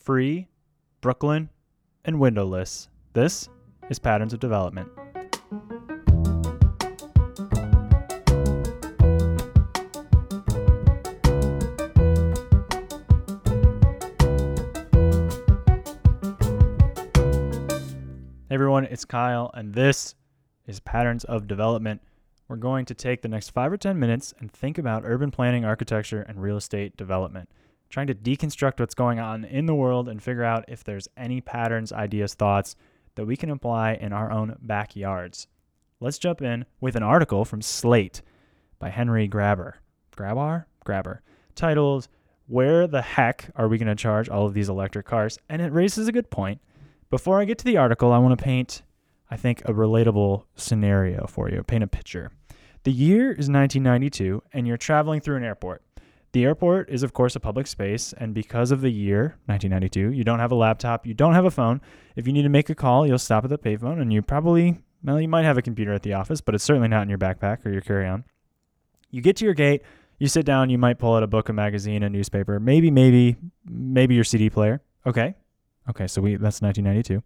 free, Brooklyn, and windowless. This is Patterns of Development. Hey everyone, it's Kyle, and this is Patterns of Development. We're going to take the next five or 10 minutes and think about urban planning, architecture, and real estate development, trying to deconstruct what's going on in the world and figure out if there's any patterns, ideas, thoughts that we can apply in our own backyards. Let's jump in with an article from Slate by Henry Graber. Grabar? Grabber. Titled, Where the Heck Are We Going to Charge All of These Electric Cars? And it raises a good point. Before I get to the article, I want to paint, I think, a relatable scenario for you, paint a picture. The year is 1992, and you're traveling through an airport. The airport is, of course, a public space, and because of the year, 1992, you don't have a laptop, you don't have a phone. If you need to make a call, you'll stop at the payphone, and you probably, well, you might have a computer at the office, but it's certainly not in your backpack or your carry on. You get to your gate, you sit down, you might pull out a book, a magazine, a newspaper, maybe, maybe, maybe your CD player. Okay, Okay, so we that's 1992.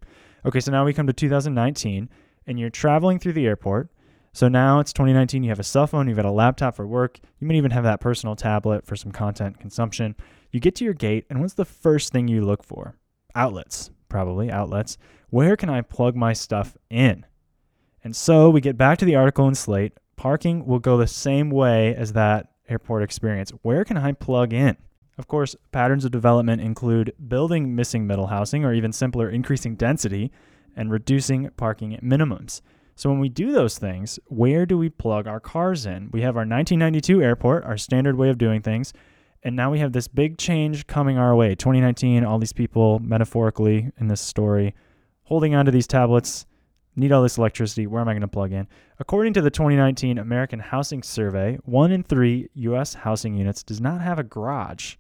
Okay, so now we come to 2019 and you're traveling through the airport. So now it's 2019, you have a cell phone, you've got a laptop for work, you might even have that personal tablet for some content consumption. You get to your gate and what's the first thing you look for? Outlets, probably outlets. Where can I plug my stuff in? And so we get back to the article in Slate. Parking will go the same way as that airport experience. Where can I plug in? Of course, patterns of development include building missing middle housing or even simpler increasing density and reducing parking minimums. So when we do those things, where do we plug our cars in? We have our 1992 airport, our standard way of doing things, and now we have this big change coming our way. 2019, all these people metaphorically in this story holding onto these tablets need all this electricity. Where am I going to plug in? According to the 2019 American Housing Survey, one in three U.S. housing units does not have a garage.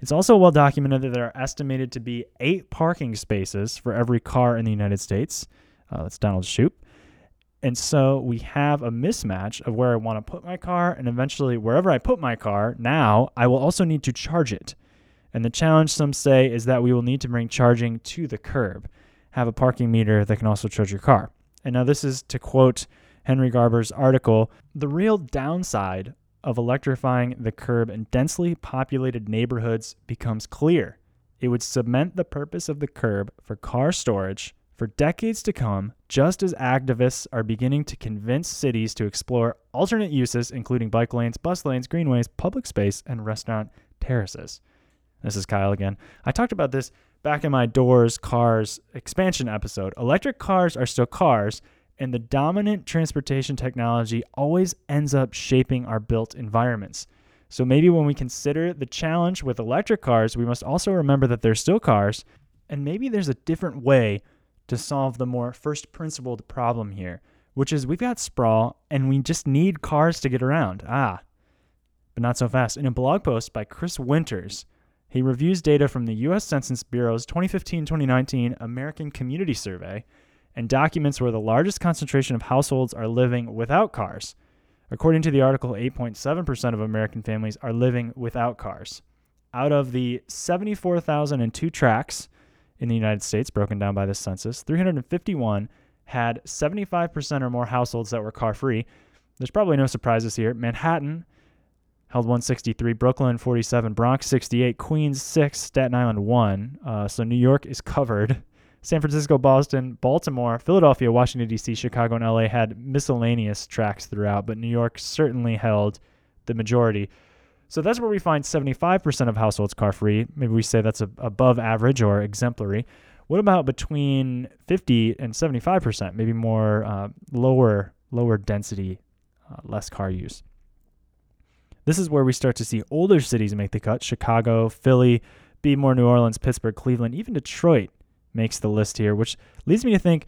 It's also well documented that there are estimated to be eight parking spaces for every car in the United States. Uh, that's Donald Shoup. And so we have a mismatch of where I want to put my car, and eventually, wherever I put my car, now I will also need to charge it. And the challenge, some say, is that we will need to bring charging to the curb have a parking meter that can also charge your car. And now, this is to quote Henry Garber's article the real downside of electrifying the curb in densely populated neighborhoods becomes clear. It would cement the purpose of the curb for car storage for decades to come, just as activists are beginning to convince cities to explore alternate uses, including bike lanes, bus lanes, greenways, public space, and restaurant terraces. This is Kyle again. I talked about this back in my doors, cars expansion episode. Electric cars are still cars, and the dominant transportation technology always ends up shaping our built environments. So maybe when we consider the challenge with electric cars, we must also remember that they're still cars, and maybe there's a different way to solve the more first principled problem here, which is we've got sprawl and we just need cars to get around. Ah, but not so fast. In a blog post by Chris Winters, he reviews data from the U.S. Census Bureau's 2015 2019 American Community Survey and documents where the largest concentration of households are living without cars. According to the article, 8.7% of American families are living without cars. Out of the 74,002 tracts in the United States, broken down by the census, 351 had 75% or more households that were car free. There's probably no surprises here. Manhattan held 163, Brooklyn 47, Bronx 68, Queens 6, Staten Island 1. Uh, so New York is covered. San Francisco, Boston, Baltimore, Philadelphia, Washington, D.C., Chicago, and LA had miscellaneous tracts throughout, but New York certainly held the majority. So that's where we find 75% of households car free. Maybe we say that's above average or exemplary. What about between 50 and 75%? Maybe more uh, lower lower density, uh, less car use. This is where we start to see older cities make the cut Chicago, Philly, Baltimore New Orleans, Pittsburgh, Cleveland, even Detroit makes the list here, which leads me to think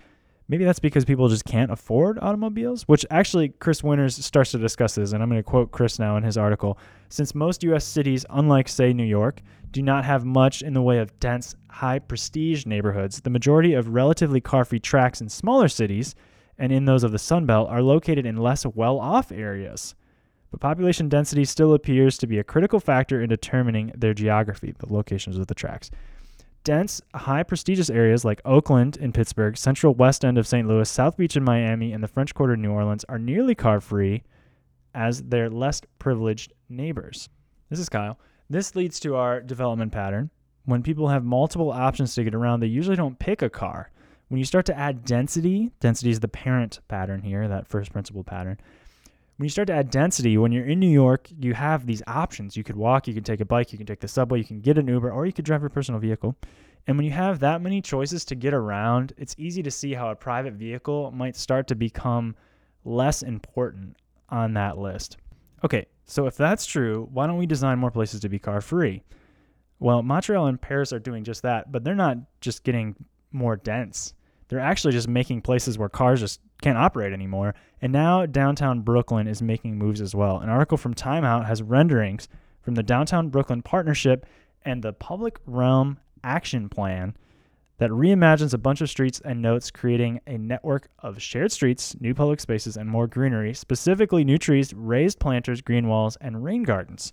maybe that's because people just can't afford automobiles, which actually Chris Winters starts to discuss this, and I'm going to quote Chris now in his article. Since most U.S. cities, unlike, say, New York, do not have much in the way of dense, high prestige neighborhoods, the majority of relatively car free tracts in smaller cities and in those of the Sun Belt are located in less well off areas but population density still appears to be a critical factor in determining their geography, the locations of the tracts. Dense, high prestigious areas like Oakland in Pittsburgh, central west end of St. Louis, South Beach in Miami, and the French Quarter in New Orleans are nearly car free as their less privileged neighbors. This is Kyle. This leads to our development pattern. When people have multiple options to get around, they usually don't pick a car. When you start to add density, density is the parent pattern here, that first principle pattern. When you start to add density, when you're in New York, you have these options. You could walk, you can take a bike, you can take the subway, you can get an Uber, or you could drive your personal vehicle. And when you have that many choices to get around, it's easy to see how a private vehicle might start to become less important on that list. Okay, so if that's true, why don't we design more places to be car free? Well, Montreal and Paris are doing just that, but they're not just getting more dense. They're actually just making places where cars just can't operate anymore. And now downtown Brooklyn is making moves as well. An article from Time Out has renderings from the Downtown Brooklyn Partnership and the Public Realm Action Plan that reimagines a bunch of streets and notes, creating a network of shared streets, new public spaces, and more greenery, specifically new trees, raised planters, green walls, and rain gardens.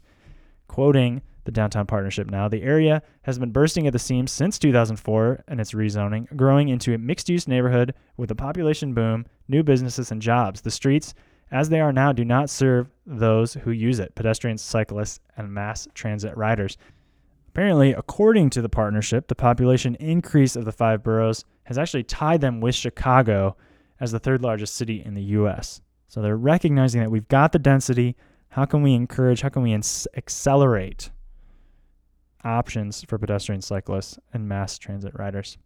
Quoting the downtown partnership now, the area has been bursting at the seams since 2004 and its rezoning, growing into a mixed use neighborhood with a population boom, new businesses, and jobs. The streets, as they are now, do not serve those who use it pedestrians, cyclists, and mass transit riders. Apparently, according to the partnership, the population increase of the five boroughs has actually tied them with Chicago as the third largest city in the U.S. So they're recognizing that we've got the density. How can we encourage, how can we accelerate options for pedestrians, cyclists, and mass transit riders?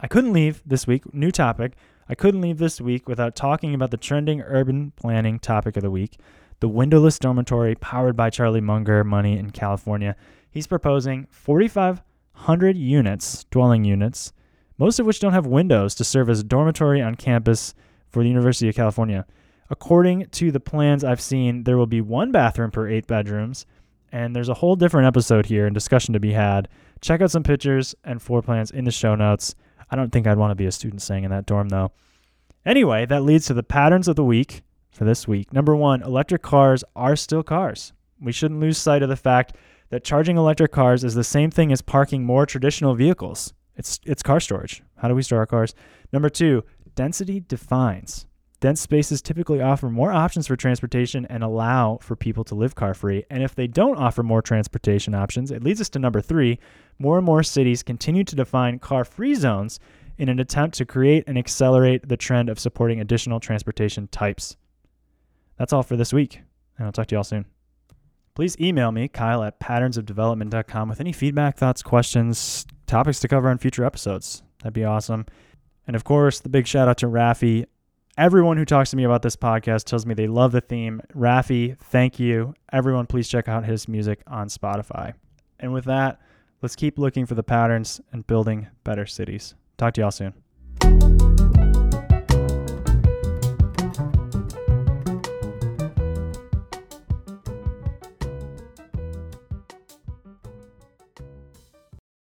I couldn't leave this week, new topic. I couldn't leave this week without talking about the trending urban planning topic of the week the windowless dormitory powered by Charlie Munger money in California. He's proposing 4,500 units, dwelling units, most of which don't have windows to serve as a dormitory on campus for the University of California. According to the plans I've seen, there will be one bathroom per eight bedrooms, and there's a whole different episode here and discussion to be had. Check out some pictures and floor plans in the show notes. I don't think I'd want to be a student staying in that dorm, though. Anyway, that leads to the patterns of the week for this week. Number one, electric cars are still cars. We shouldn't lose sight of the fact that charging electric cars is the same thing as parking more traditional vehicles. It's it's car storage. How do we store our cars? Number 2, density defines. Dense spaces typically offer more options for transportation and allow for people to live car free. And if they don't offer more transportation options, it leads us to number three more and more cities continue to define car free zones in an attempt to create and accelerate the trend of supporting additional transportation types. That's all for this week, and I'll talk to you all soon. Please email me, Kyle at patternsofdevelopment.com, with any feedback, thoughts, questions, topics to cover on future episodes. That'd be awesome. And of course, the big shout out to Rafi. Everyone who talks to me about this podcast tells me they love the theme. Rafi, thank you. Everyone, please check out his music on Spotify. And with that, let's keep looking for the patterns and building better cities. Talk to y'all soon.